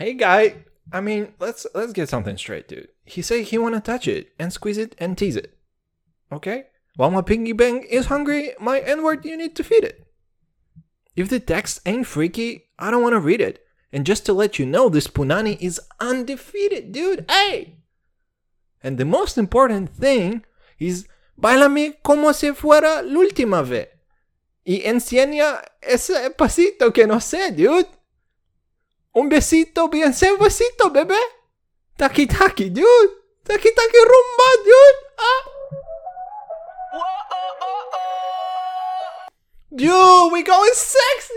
Hey guy, I mean, let's let's get something straight, dude. He say he wanna touch it and squeeze it and tease it. Okay? While my piggy bang is hungry, my N-word you need to feed it. If the text ain't freaky, I don't wanna read it. And just to let you know, this Punani is undefeated, dude. Hey! And the most important thing is bailame como si fuera la última vez. Y enseña ese pasito que no sé, dude. Un besito, bien un besito, bebé. Taki taki, dude. Taki taki rumba, dude. Ah. Dude, we going sexy.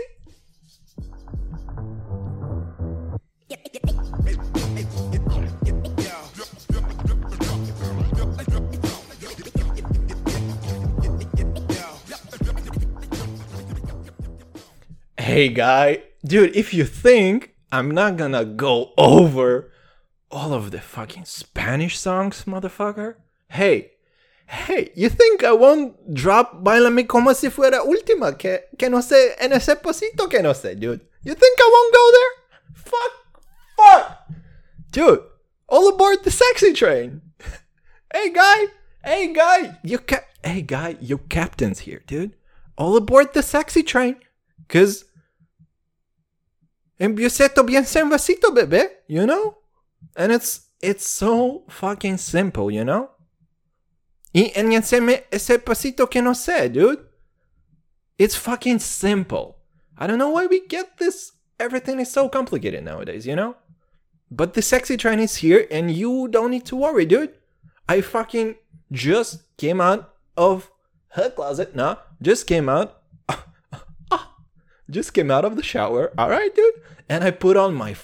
Hey guy, dude, if you think I'm not gonna go over all of the fucking Spanish songs, motherfucker, hey, hey, you think I won't drop Bailame como si fuera última, que, que no sé, en ese pasito que no sé, dude? You think I won't go there? Fuck, fuck, dude, all aboard the sexy train. hey guy, hey guy, you ca- hey guy, your captain's here, dude. All aboard the sexy train. Cause Empiezo bien sin vasito, bebé, you know? And it's it's so fucking simple, you know? Y enséñame ese pasito que no sé, dude. It's fucking simple. I don't know why we get this. Everything is so complicated nowadays, you know? But the sexy train is here and you don't need to worry, dude. I fucking just came out of her closet. Nah, just came out just came out of the shower, alright, dude? And I put on my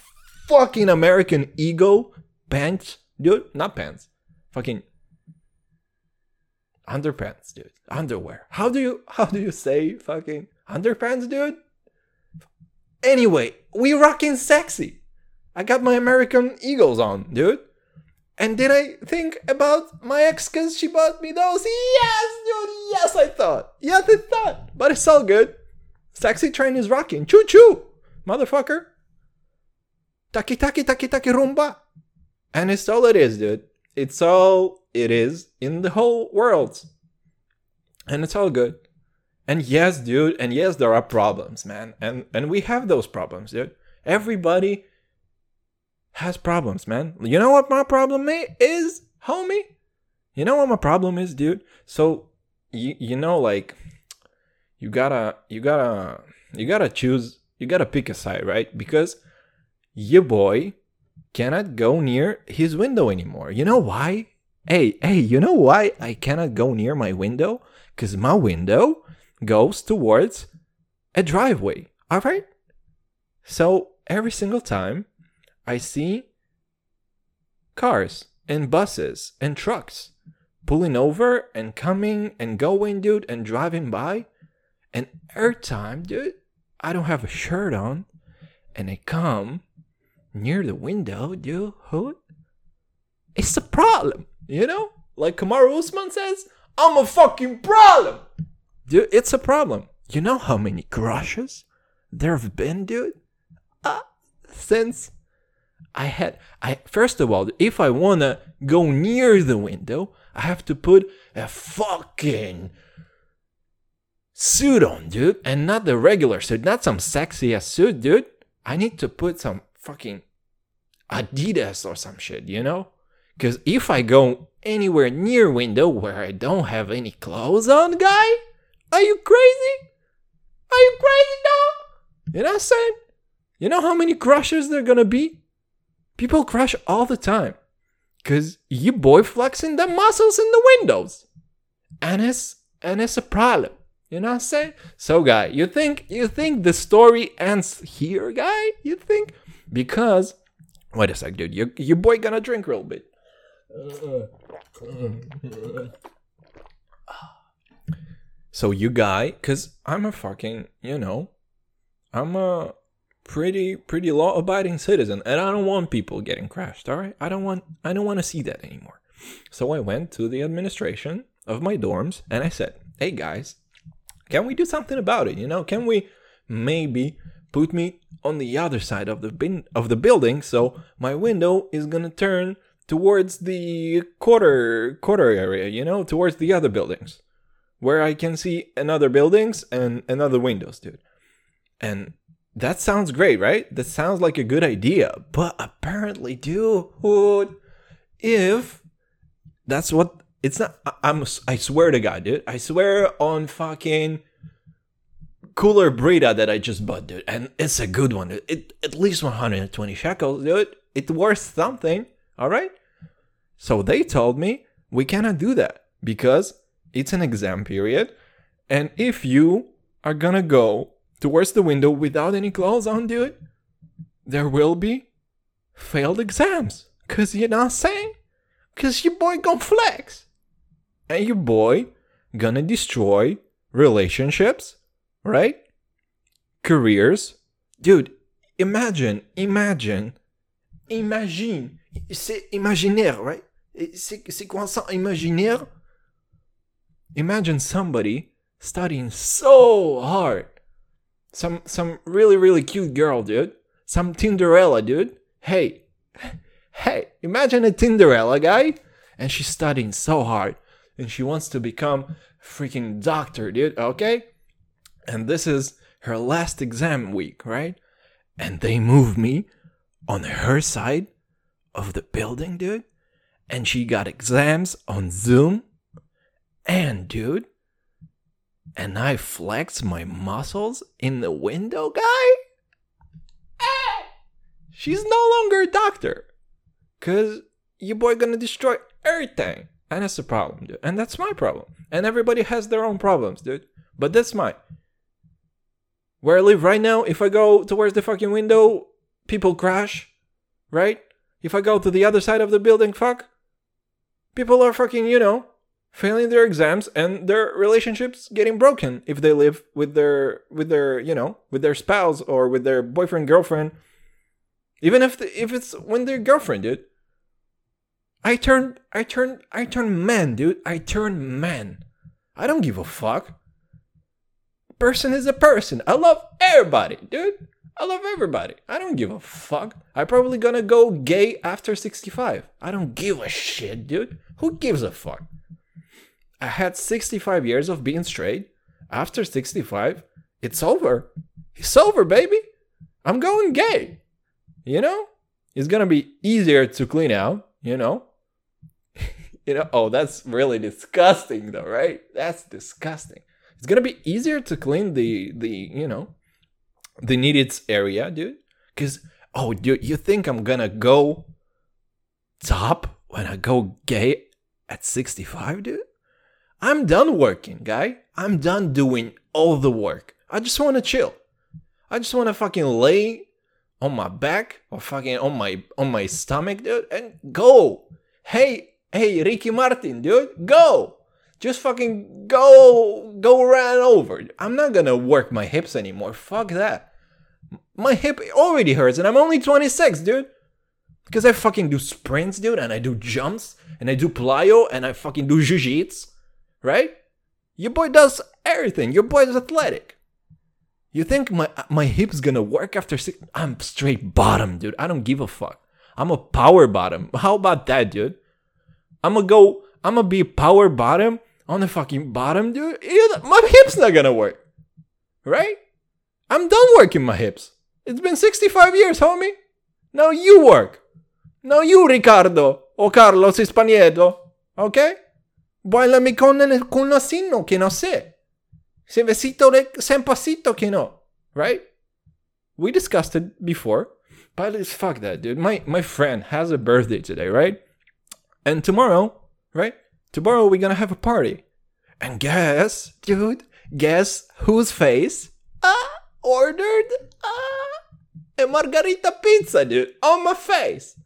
fucking American Eagle pants, dude. Not pants, fucking underpants, dude. Underwear. How do you how do you say fucking underpants, dude? Anyway, we rocking sexy. I got my American Eagles on, dude. And did I think about my ex because she bought me those? Yes, dude. Yes, I thought. Yes, I thought. But it's all good. Sexy train is rocking. Choo choo, motherfucker. Taki taki taki taki rumba. And it's all it is, dude. It's all it is in the whole world. And it's all good. And yes, dude, and yes, there are problems, man. And and we have those problems, dude. Everybody has problems, man. You know what my problem is, homie? You know what my problem is, dude? So you you know like you gotta you gotta you gotta choose you gotta pick a side right? Because your boy cannot go near his window anymore. You know why? Hey hey you know why i cannot go near my window? Because my window goes towards a driveway all right so every single time i see cars and buses and trucks pulling over and coming and going dude and driving by and every time, dude, I don't have a shirt on and I come near the window, dude, hood, it's a problem, you know? Like Kamaru Usman says, I'm a fucking problem. Dude, it's a problem. You know how many crushes there have been, dude? Uh, since I had I first of all, if I wanna go near the window, I have to put a fucking suit on, dude, and not the regular suit, not some sexy ass suit, dude. I need to put some fucking Adidas or some shit, you know? Because if I go anywhere near window where I don't have any clothes on, guy, are you crazy? Are you crazy, dog? You know what I'm saying? You know how many crushes there gonna be? People crush all the time. Cause you boy flexing the muscles in the windows. And it's and it's a problem. You know what I'm saying? So, guy, you think you think the story ends here, guy? You think? Because wait a sec, dude. Your your boy gonna drink real bit. So you guy, cause I'm a fucking, you know, I'm a pretty pretty law abiding citizen, and I don't want people getting crashed. All right, I don't want I don't want to see that anymore. So I went to the administration of my dorms and I said, "Hey guys, can we do something about it? You know, can we maybe put me on the other side of the bin of the building, so my window is gonna turn towards the quarter quarter area, you know, towards the other buildings, where I can see another buildings and another windows, dude. And that sounds great, right? That sounds like a good idea, but apparently, dude, if that's what it's not, I'm I swear to God, dude, I swear on fucking cooler Brita that I just bought, dude, and it's a good one. Dude. It at least 120 shekels, dude. It's worth something, all right? So they told me we cannot do that because it's an exam period, and if you are gonna go towards the window without any clothes on, dude, there will be failed exams. Cause you know what I'm saying? Cause your boy gonna flex. And your boy gonna destroy relationships, right? Careers. Dude, imagine, imagine, imagine. C'est imaginaire, right? C'est, quoi ça, imaginaire? Imagine somebody studying so hard. Some some really really cute girl, dude. Some Tinderella, dude. Hey, hey, imagine a Tinderella guy, and she's studying so hard, and she wants to become freaking doctor, dude. Okay, and this is her last exam week, right? And they move me on her side of the building, dude. And she got exams on Zoom. And, dude, and I flex my muscles in the window, guy? Eh, She's no longer a doctor. Cause your boy gonna destroy everything. And that's the problem, dude. And that's my problem. And everybody has their own problems, dude. But that's mine. Where I live right now, if I go towards the fucking window, people crash. Right? If I go to the other side of the building, fuck. People are fucking, you know, failing their exams and their relationships getting broken if they live with their with their you know with their spouse or with their boyfriend girlfriend even if the, if it's when their girlfriend dude i turn i turn i turn man dude i turn man i don't give a fuck person is a person i love everybody dude i love everybody i don't give a fuck i probably gonna go gay after 65 i don't give a shit dude who gives a fuck I had 65 years of being straight. After 65, it's over. It's over, baby. I'm going gay. You know? It's gonna be easier to clean out, you know? You know, oh, that's really disgusting though, right? That's disgusting. It's gonna be easier to clean the the, you know, the needed area, dude. Cause oh dude, you think I'm gonna go top when I go gay at 65, dude? I'm done working, guy. I'm done doing all the work. I just want to chill. I just want to fucking lay on my back or fucking on my on my stomach, dude, and go. Hey, hey, Ricky Martin, dude, go. Just fucking go, go run over. I'm not gonna work my hips anymore. Fuck that. My hip already hurts, and I'm only 26, dude. Because I fucking do sprints, dude, and I do jumps, and I do plyo, and I fucking do jiu-jitsu right? Your boy does everything. Your boy is athletic. You think my my hip's gonna work after six? I'm straight bottom, dude. I don't give a fuck. I'm a power bottom. How about that, dude? I'm gonna go. I'm gonna be power bottom on the fucking bottom, dude. My hip's not gonna work, right? I'm done working my hips. It's been 65 years, homie. Now you work. Now you, Ricardo or Carlos Hispaniello, okay? Bailame con, el, con un asino que no sé. Se besito de pasito que no. Right? We discussed it before. But it's fuck that, dude. My my friend has a birthday today, right? And tomorrow, right? Tomorrow we're gonna have a party. And guess, dude, guess whose face? Ah, ordered ah, a margarita pizza, dude, on my face.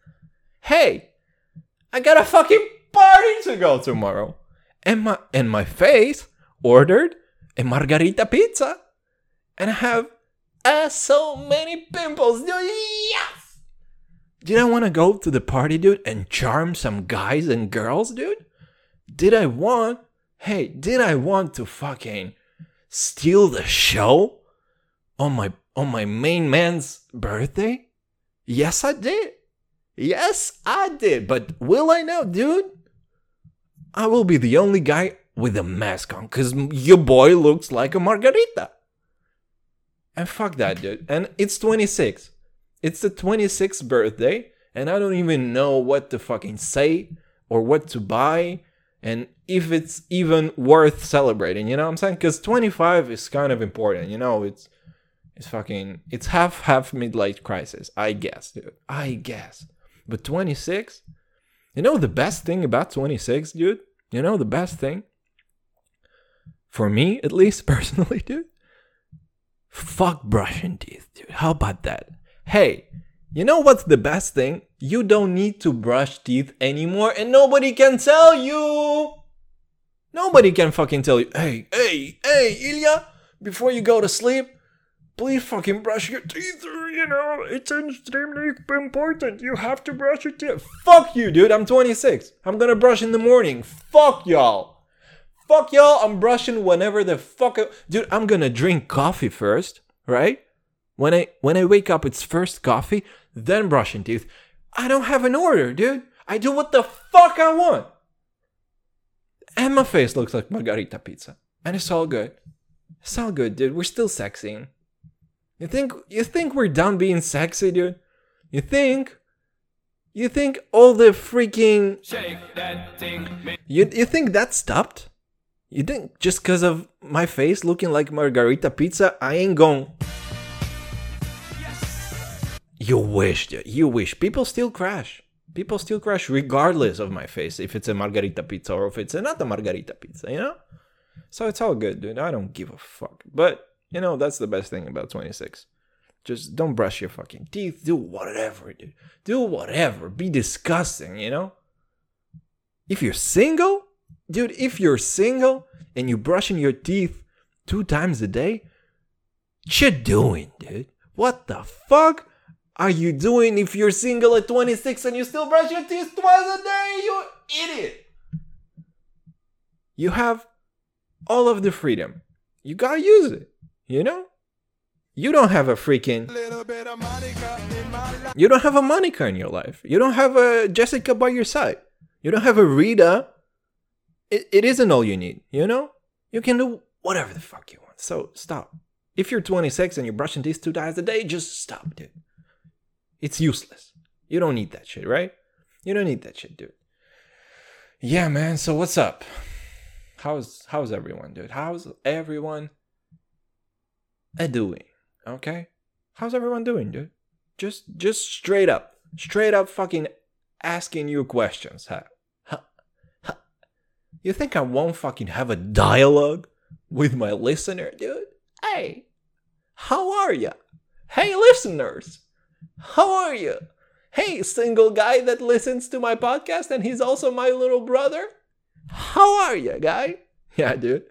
Hey, I got a fucking party to go tomorrow. And my and my face ordered a margarita pizza. And I have uh, so many pimples, dude. Yes! Did I want to go to the party, dude, and charm some guys and girls, dude? Did I want, hey, did I want to fucking steal the show on my on my main man's birthday? Yes, I did. Yes, I did. But will I now, dude? I will be the only guy with a mask on because your boy looks like a margarita. And fuck that, dude. And it's 26. It's the 26th birthday, and I don't even know what to fucking say or what to buy and if it's even worth celebrating, you know what I'm saying? Because 25 is kind of important, you know? It's it's fucking it's half half midlife crisis, I guess, dude. I guess. But 26, you know the best thing about 26, dude? You know the best thing? For me, at least personally, dude. Fuck brushing teeth, dude. How about that? Hey, you know what's the best thing? You don't need to brush teeth anymore and nobody can tell you. Nobody can fucking tell you, hey, hey, hey, Ilya, before you go to sleep, please fucking brush your teeth. You know, it's extremely important. You have to brush your teeth. Fuck you, dude. I'm 26. I'm gonna brush in the morning. Fuck y'all. Fuck y'all. I'm brushing whenever the fuck. I- dude, I'm gonna drink coffee first, right? When I when I wake up, it's first coffee, then brushing teeth. I don't have an order, dude. I do what the fuck I want. And my face looks like margarita pizza. And it's all good. It's all good, dude. We're still sexy. You think you think we're done being sexy, dude? You think? You think all the freaking thing, you you think that stopped? You think just because of my face looking like margarita pizza, I ain't gon' You wish. You wish. People still crash. People still crash regardless of my face, if it's a margarita pizza or if it's a not a margarita pizza, you know? So it's all good, dude. I don't give a fuck. But, you know, that's the best thing about 26. Just don't brush your fucking teeth. Do whatever, dude. Do whatever. Be disgusting, you know? If you're single, dude, if you're single and you're brushing your teeth two times a day, what you doing, dude? What the fuck are you doing if you're single at 26 and you still brush your teeth twice a day, you idiot? You have all of the freedom. You gotta use it, you know? You don't have a freaking. You don't have a Monica in your life. You don't have a Jessica by your side. You don't have a Rita. It, it isn't all you need, you know? You can do whatever the fuck you want. So stop. If you're 26 and you're brushing teeth two times a day, just stop, dude. It's useless. You don't need that shit, right? You don't need that shit, dude. Yeah, man. So what's up? How's how's everyone, dude? How's everyone doing? Okay? How's everyone doing, dude? Just just straight up. Straight up fucking asking you questions, huh? Huh? Huh? You think I won't fucking have a dialogue with my listener, dude? Hey, how are ya? Hey, listeners, how are you? Hey, single guy that listens to my podcast and he's also my little brother. How are you, guy? Yeah, dude.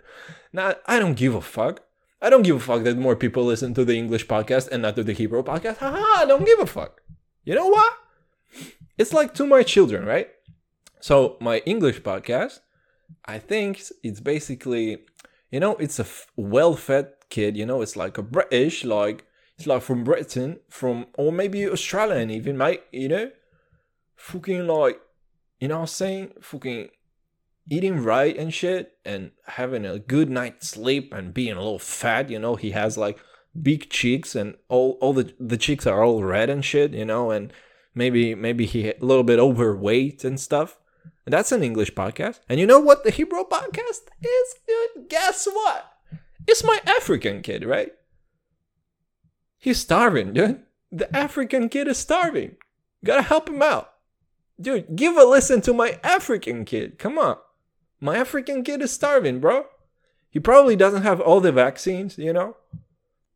Nah, I don't give a fuck. I don't give a fuck that more people listen to the English podcast and not to the Hebrew podcast. Haha, I don't give a fuck. You know what? It's like to my children, right? So my English podcast, I think it's basically, you know, it's a f- well-fed kid. You know, it's like a British, like it's like from Britain, from or maybe Australian even, mate. You know, fucking like, you know, what I'm saying, fucking eating right and shit, and having a good night's sleep and being a little fat. You know, he has like big cheeks and all all the the cheeks are all red and shit. You know, and maybe maybe he a little bit overweight and stuff. And that's an English podcast. And you know what the Hebrew podcast is, dude? Guess what? It's my African kid, right? He's starving, dude. The African kid is starving. Gotta help him out. Dude, give a listen to my African kid. Come on. My African kid is starving, bro. He probably doesn't have all the vaccines, you know?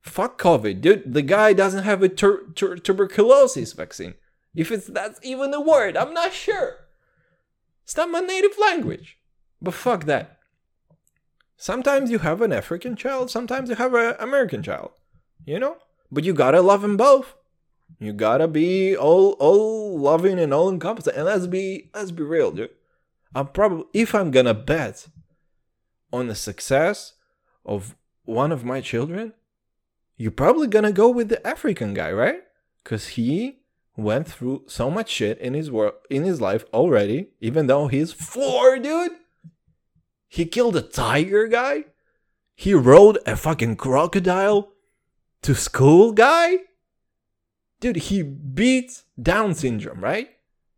Fuck COVID, dude. The guy doesn't have a tur- tur- tuberculosis vaccine. If it's that's even a word, I'm not sure. It's not my native language. But fuck that. Sometimes you have an African child, sometimes you have an American child. You know? But you gotta love them both. You gotta be all all loving and all encompassing. And let's be let's be real, dude. I'm probably if I'm gonna bet on the success of one of my children, you're probably gonna go with the African guy, right? Because he went through so much shit in his world in his life already, even though he's four, dude. He killed a tiger guy. He rode a fucking crocodile to school guy. Dude, he beat Down syndrome, right?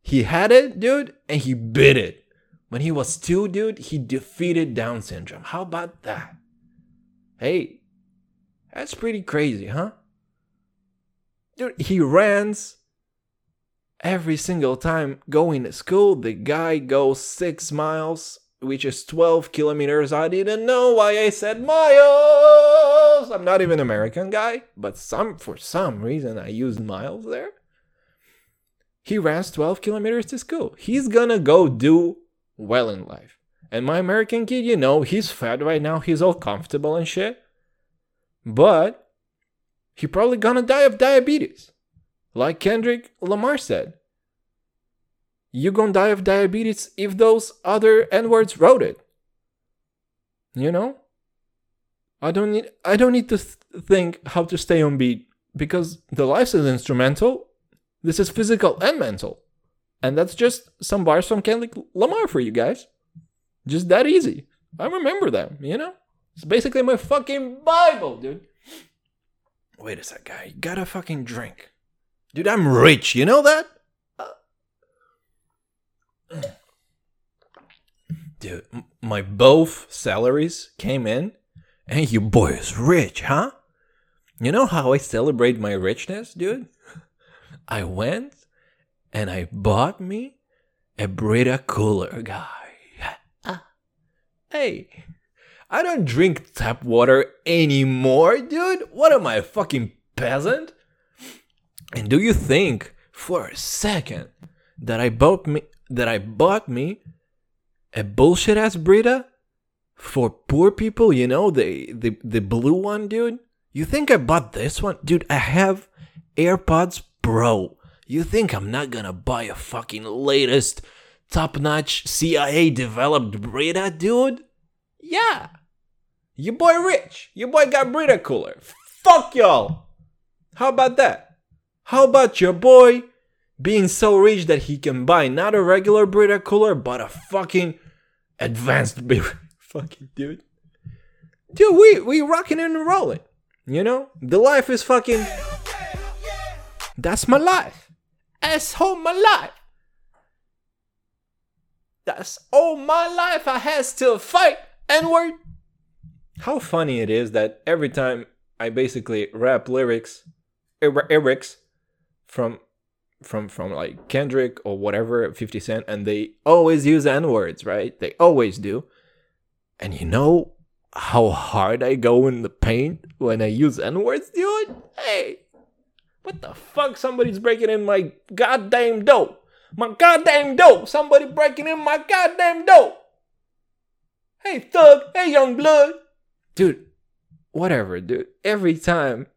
He had it, dude, and he beat it. When he was two, dude, he defeated Down syndrome. How about that? Hey, that's pretty crazy, huh? Dude, he runs every single time going to school. The guy goes six miles, which is 12 kilometers. I didn't know why I said miles. I'm not even American guy, but some for some reason I used miles there. He runs 12 kilometers to school. He's gonna go do well in life. And my American kid, you know, he's fat right now. He's all comfortable and shit. But he probably gonna die of diabetes. Like Kendrick Lamar said. You gonna die of diabetes if those other N-words wrote it. You know? I don't need I don't need to th- think how to stay on beat because the life is instrumental. This is physical and mental. And that's just some bars from Kendrick Lamar for you guys. Just that easy. I remember them, you know? It's basically my fucking Bible, dude. Wait a sec, guy. You gotta fucking drink. Dude, I'm rich, you know that? Uh. Dude, m- my both salaries came in, and your boy is rich, huh? You know how I celebrate my richness, dude? I went and I bought me a Brita cooler, guy. Ah. Hey, I don't drink tap water anymore, dude. What am I, a fucking peasant? And do you think for a second that I bought me that I bought me a bullshit ass Brita for poor people? You know the the the blue one, dude. You think I bought this one, dude? I have AirPods Pro. You think I'm not gonna buy a fucking latest top notch CIA developed Brita, dude? Yeah. Your boy rich. Your boy got Brita cooler. Fuck y'all. How about that? How about your boy being so rich that he can buy not a regular Brita cooler, but a fucking advanced Brita? Fucking dude. Dude, we we rocking and rolling. You know? The life is fucking That's my life. That's all my life. That's all my life I has to fight and word. How funny it is that every time I basically rap lyrics, er- lyrics from from from like Kendrick or whatever, 50 Cent, and they always use N words, right? They always do. And you know how hard I go in the paint when I use N words, dude? Hey, what the fuck? Somebody's breaking in my goddamn door. My goddamn door. Somebody breaking in my goddamn door. Hey, thug. Hey, young blood. Dude, whatever, dude. Every time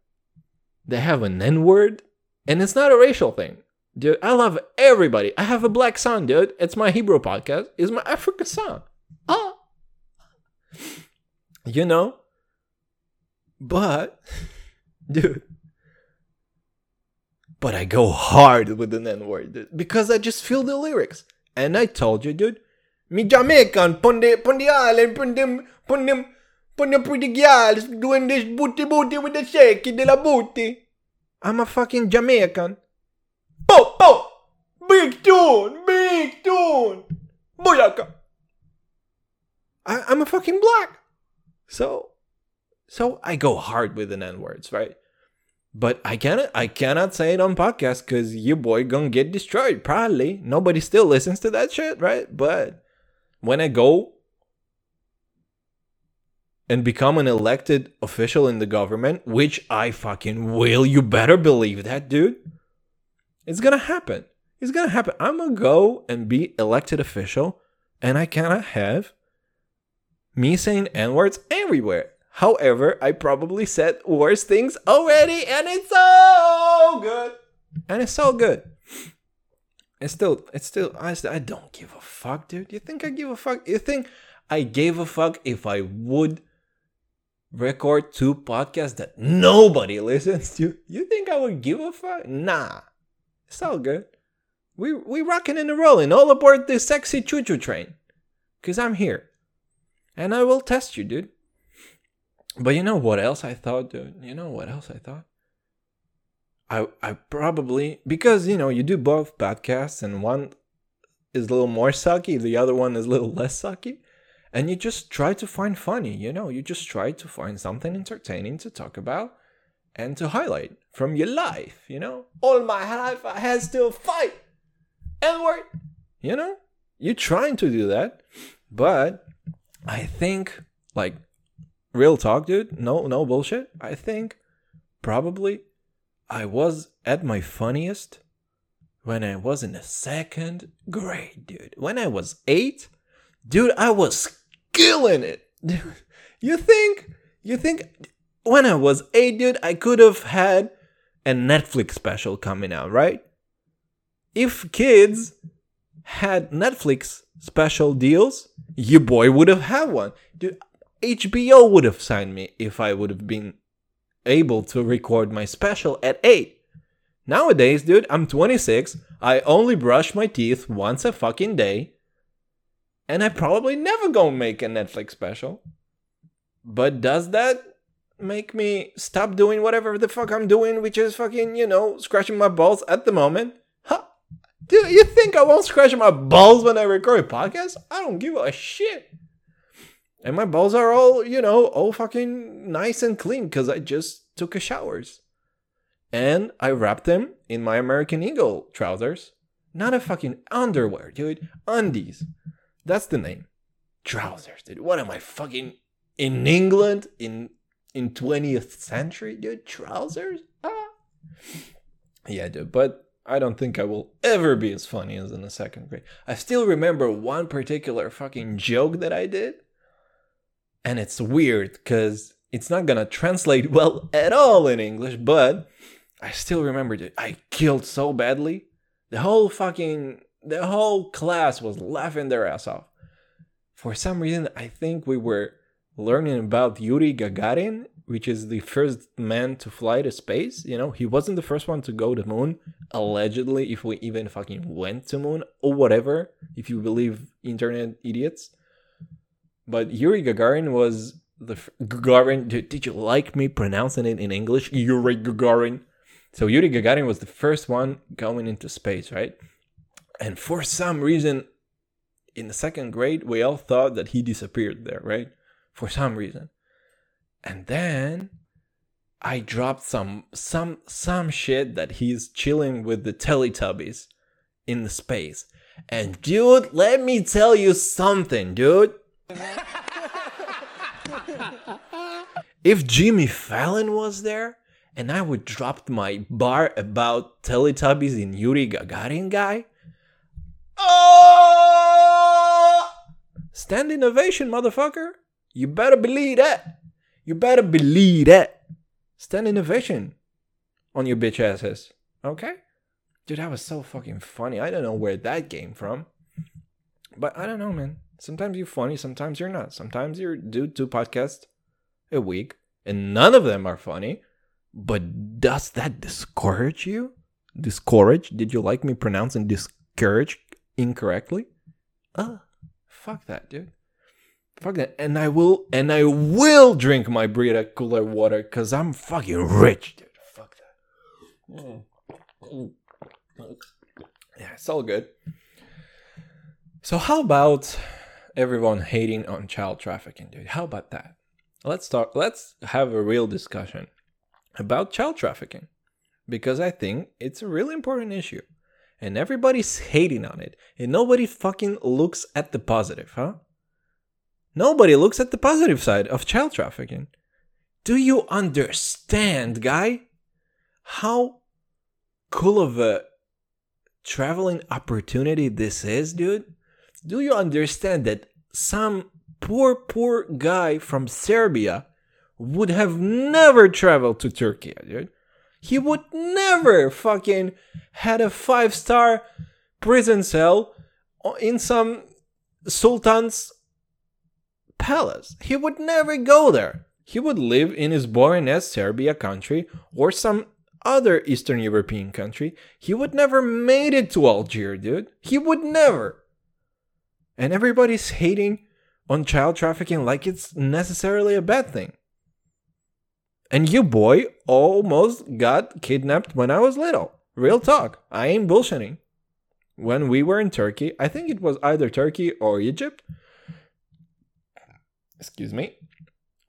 they have an N word, and it's not a racial thing. Dude, I love everybody. I have a black son, dude. It's my Hebrew podcast. It's my Africa song. You know? But, dude. But I go hard with an N word. Because I just feel the lyrics. And I told you, dude. Me Jamaican, pon the island, pon them, pon them, pon them pretty girls doing this booty booty with the shaky de la booty. I'm a fucking Jamaican. Po, po! Big tune! Big tune! Boyaka! I, I'm a fucking black. So, so I go hard with the N words, right? But I cannot, I cannot say it on podcast because your boy gonna get destroyed. Probably nobody still listens to that shit, right? But when I go and become an elected official in the government, which I fucking will, you better believe that, dude. It's gonna happen. It's gonna happen. I'm gonna go and be elected official, and I cannot have me saying N words everywhere. However, I probably said worse things already, and it's so good. And it's so good. It's still, it's still, I, I don't give a fuck, dude. You think I give a fuck? You think I gave a fuck if I would record two podcasts that nobody listens to? You think I would give a fuck? Nah. It's all good. We we rocking and rolling. All aboard this sexy choo choo train. Cause I'm here. And I will test you, dude. But you know what else I thought, dude? You know what else I thought? I I probably because you know you do both podcasts and one is a little more sucky, the other one is a little less sucky, and you just try to find funny. You know, you just try to find something entertaining to talk about and to highlight from your life. You know, all my life I had to fight. Edward, you know, you're trying to do that, but I think like real talk, dude. No, no bullshit. I think probably I was at my funniest when I was in the second grade, dude. When I was eight, dude, I was killing it. You think, you think when I was eight, dude, I could have had a Netflix special coming out, right? If kids had Netflix special deals, your boy would have had one. Dude, HBO would have signed me if I would have been able to record my special at 8. Nowadays, dude, I'm 26. I only brush my teeth once a fucking day. And I probably never gonna make a Netflix special. But does that make me stop doing whatever the fuck I'm doing, which is fucking, you know, scratching my balls at the moment? Huh? Do you think I won't scratch my balls when I record a podcast? I don't give a shit. And my balls are all, you know, all fucking nice and clean because I just took a showers. And I wrapped them in my American Eagle trousers. Not a fucking underwear, dude. Undies. That's the name. Trousers, dude. What am I fucking in England in in 20th century, dude? Trousers? Ah. Yeah, dude. But I don't think I will ever be as funny as in the second grade. I still remember one particular fucking joke that I did and it's weird because it's not gonna translate well at all in English, but I still remember it. I killed so badly. The whole fucking the whole class was laughing their ass off. For some reason, I think we were learning about Yuri Gagarin, which is the first man to fly to space. You know, he wasn't the first one to go to moon, allegedly, if we even fucking went to moon or whatever, if you believe internet idiots. But Yuri Gagarin was the f- Gagarin. Did, did you like me pronouncing it in English? Yuri Gagarin. So Yuri Gagarin was the first one going into space, right? And for some reason, in the second grade, we all thought that he disappeared there, right? For some reason. And then I dropped some some some shit that he's chilling with the Teletubbies in the space. And dude, let me tell you something, dude. if Jimmy Fallon was there and I would drop my bar about Teletubbies in Yuri Gagarin guy, oh, standing ovation, motherfucker. You better believe that. You better believe that. Standing ovation on your bitch asses. Okay? Dude, that was so fucking funny. I don't know where that came from. But I don't know, man. Sometimes you're funny, sometimes you're not. Sometimes you do two podcasts a week, and none of them are funny. But does that discourage you? Discourage? Did you like me pronouncing discourage incorrectly? Uh, fuck that, dude. Fuck that. And I will, and I will drink my Brita cooler water because I'm fucking rich, dude. Fuck that. Yeah, it's all good. So how about everyone hating on child trafficking, dude? How about that? Let's talk Let's have a real discussion about child trafficking because I think it's a really important issue, and everybody's hating on it, and nobody fucking looks at the positive, huh? Nobody looks at the positive side of child trafficking. Do you understand, guy? How cool of a traveling opportunity this is, dude? Do you understand that some poor, poor guy from Serbia would have never traveled to Turkey, dude? He would never fucking had a five star prison cell in some sultan's palace. He would never go there. he would live in his boring ass Serbia country or some other Eastern European country. He would never made it to Algiers, dude. He would never. And everybody's hating on child trafficking like it's necessarily a bad thing. And you boy almost got kidnapped when I was little. Real talk. I ain't bullshitting. When we were in Turkey, I think it was either Turkey or Egypt. Excuse me.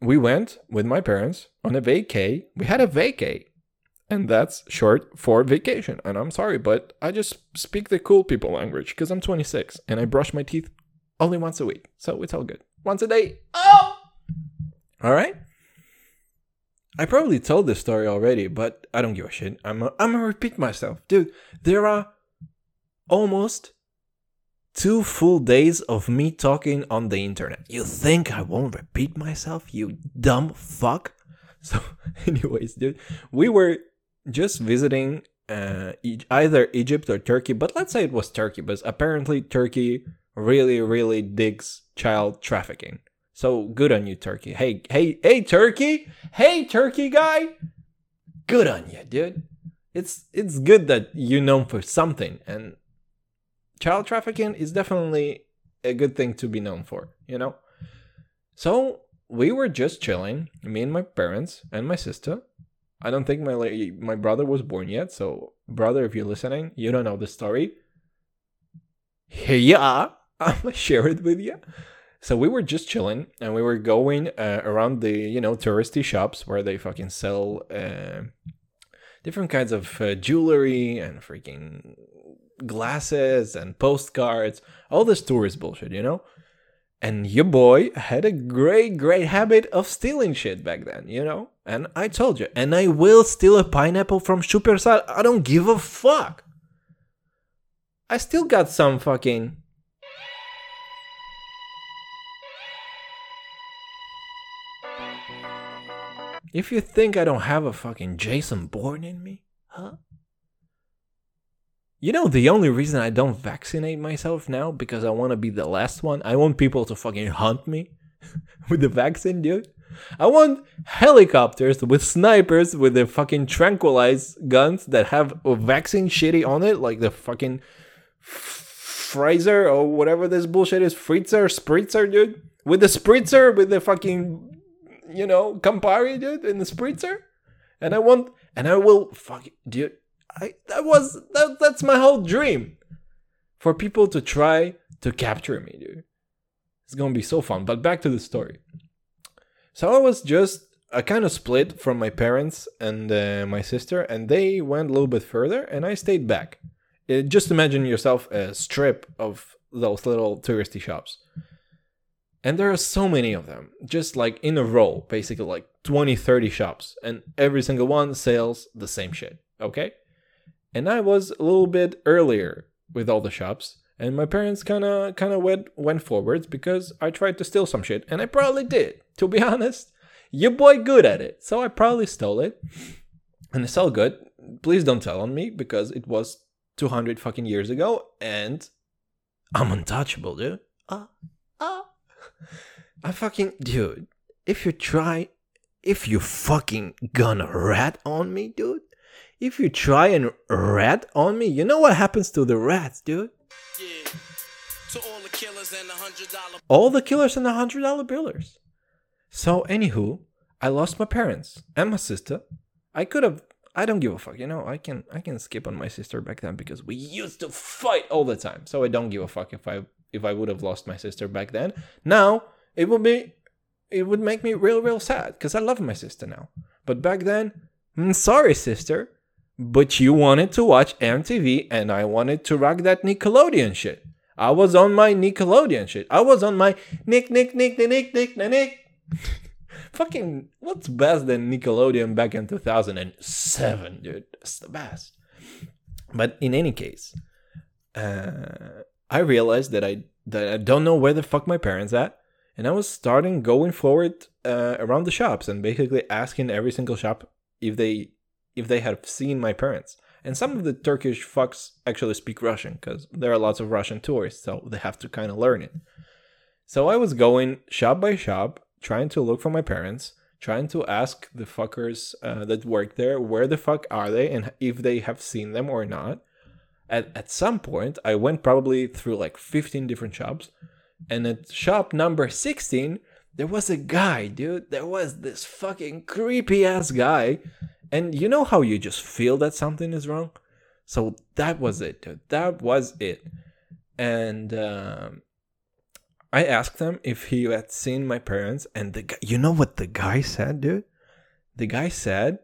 We went with my parents on a vacay. We had a vacay. And that's short for vacation. And I'm sorry, but I just speak the cool people language because I'm 26 and I brush my teeth only once a week. So it's all good. Once a day. Oh! All right? I probably told this story already, but I don't give a shit. I'm i I'm gonna repeat myself. Dude, there are almost two full days of me talking on the internet. You think I won't repeat myself, you dumb fuck? So, anyways, dude, we were just visiting uh, either Egypt or Turkey, but let's say it was Turkey, because apparently Turkey really, really digs child trafficking. So good on you, Turkey. Hey, hey, hey, Turkey! Hey, Turkey guy! Good on you, dude. It's it's good that you're known for something, and child trafficking is definitely a good thing to be known for, you know? So we were just chilling, me and my parents and my sister. I don't think my my brother was born yet, so brother, if you're listening, you don't know the story. Here you are. I'm gonna share it with you. So we were just chilling, and we were going uh, around the you know touristy shops where they fucking sell uh, different kinds of uh, jewelry and freaking glasses and postcards, all this tourist bullshit, you know? And your boy had a great, great habit of stealing shit back then, you know? And I told you, and I will steal a pineapple from Supersal. I don't give a fuck. I still got some fucking. If you think I don't have a fucking Jason Bourne in me, huh? You know, the only reason I don't vaccinate myself now because I want to be the last one. I want people to fucking hunt me with the vaccine, dude. I want helicopters with snipers with the fucking tranquilized guns that have a vaccine shitty on it, like the fucking Fraser or whatever this bullshit is, Fritzer, Spritzer, dude. With the Spritzer, with the fucking, you know, Campari, dude, in the Spritzer. And I want, and I will, fuck, dude. I that was that, that's my whole dream for people to try to capture me, dude. It's gonna be so fun. But back to the story. So I was just I kind of split from my parents and uh, my sister, and they went a little bit further, and I stayed back. Uh, just imagine yourself a strip of those little touristy shops. And there are so many of them, just like in a row, basically like 20, 30 shops, and every single one sells the same shit, okay? And I was a little bit earlier with all the shops, and my parents kind of kind of went went forwards because I tried to steal some shit, and I probably did. To be honest, your boy good at it, so I probably stole it, and it's all good. Please don't tell on me because it was 200 fucking years ago, and I'm untouchable, dude. Ah, ah. I fucking dude. If you try, if you fucking gonna rat on me, dude if you try and rat on me, you know what happens to the rats, dude? Yeah. To all the killers and the hundred dollar All the killers and the hundred dollar billers. So, anywho, I lost my parents and my sister. I could have. I don't give a fuck. You know, I can I can skip on my sister back then because we used to fight all the time. So I don't give a fuck if I if I would have lost my sister back then. Now it would be it would make me real real sad because I love my sister now. But back then, mm, sorry sister, but you wanted to watch MTV and I wanted to rock that Nickelodeon shit. I was on my Nickelodeon shit. I was on my Nick, Nick, Nick, Nick, Nick, Nick, Nick, Nick. Fucking, what's best than Nickelodeon back in 2007, dude? That's the best. But in any case, uh, I realized that I that I don't know where the fuck my parents at, and I was starting going forward uh, around the shops and basically asking every single shop if they if they have seen my parents. And some of the Turkish fucks actually speak Russian because there are lots of Russian tourists, so they have to kind of learn it. So I was going shop by shop, trying to look for my parents, trying to ask the fuckers uh, that work there where the fuck are they and if they have seen them or not. At, at some point, I went probably through like 15 different shops, and at shop number 16, there was a guy, dude. There was this fucking creepy ass guy. And you know how you just feel that something is wrong? So that was it, dude. That was it. And um, I asked him if he had seen my parents, and the guy, you know what the guy said, dude? The guy said,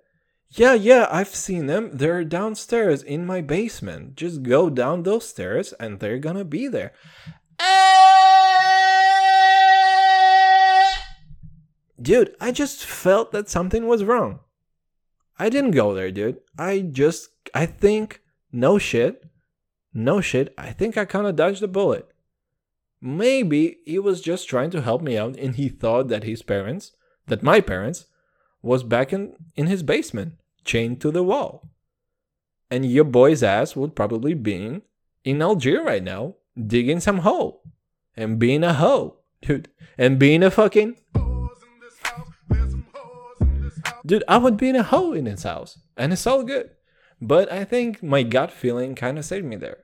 "Yeah, yeah, I've seen them. They're downstairs in my basement. Just go down those stairs, and they're gonna be there." Dude, I just felt that something was wrong. I didn't go there, dude. I just, I think, no shit, no shit. I think I kind of dodged a bullet. Maybe he was just trying to help me out and he thought that his parents, that my parents, was back in, in his basement, chained to the wall. And your boy's ass would probably be in Algiers right now, digging some hole. And being a hoe, dude. And being a fucking. Dude, I would be in a hole in his house. And it's all good. But I think my gut feeling kind of saved me there.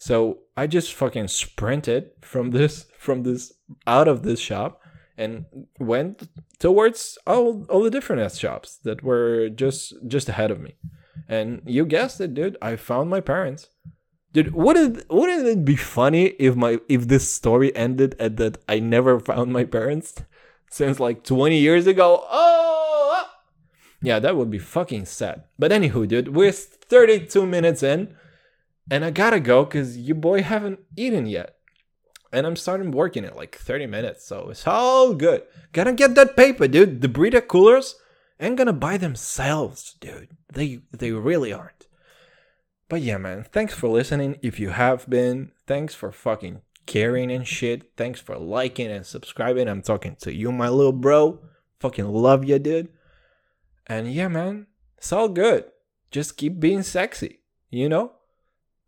So I just fucking sprinted from this from this out of this shop and went towards all all the different shops that were just just ahead of me. And you guessed it, dude. I found my parents. Dude, wouldn't wouldn't it be funny if my if this story ended at that I never found my parents since like 20 years ago? Oh. Yeah, that would be fucking sad. But anywho, dude, we're 32 minutes in, and I gotta go because you boy haven't eaten yet, and I'm starting working in like 30 minutes, so it's all good. Gotta get that paper, dude. The Brita coolers ain't gonna buy themselves, dude. They they really aren't. But yeah, man, thanks for listening. If you have been, thanks for fucking caring and shit. Thanks for liking and subscribing. I'm talking to you, my little bro. Fucking love you, dude. And yeah, man, it's all good. Just keep being sexy, you know?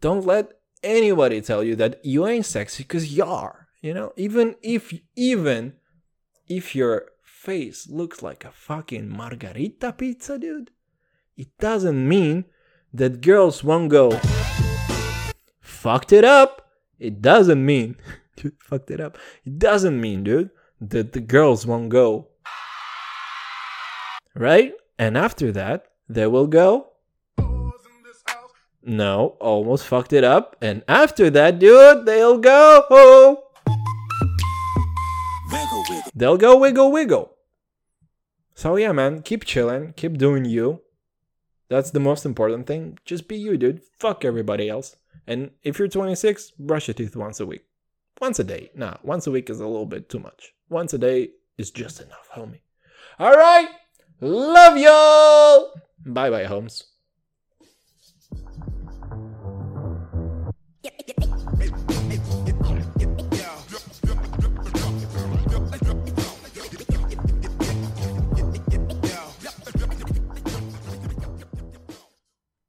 Don't let anybody tell you that you ain't sexy because you are, you know? Even if, even if your face looks like a fucking margarita pizza, dude, it doesn't mean that girls won't go fucked it up. It doesn't mean dude, fucked it up. It doesn't mean, dude, that the girls won't go right. And after that, they will go. No, almost fucked it up. And after that, dude, they'll go. They'll go wiggle wiggle. So yeah, man, keep chilling, keep doing you. That's the most important thing. Just be you, dude. Fuck everybody else. And if you're 26, brush your teeth once a week. Once a day. Nah, once a week is a little bit too much. Once a day is just enough, homie. All right. Love y'all. Bye bye, Holmes.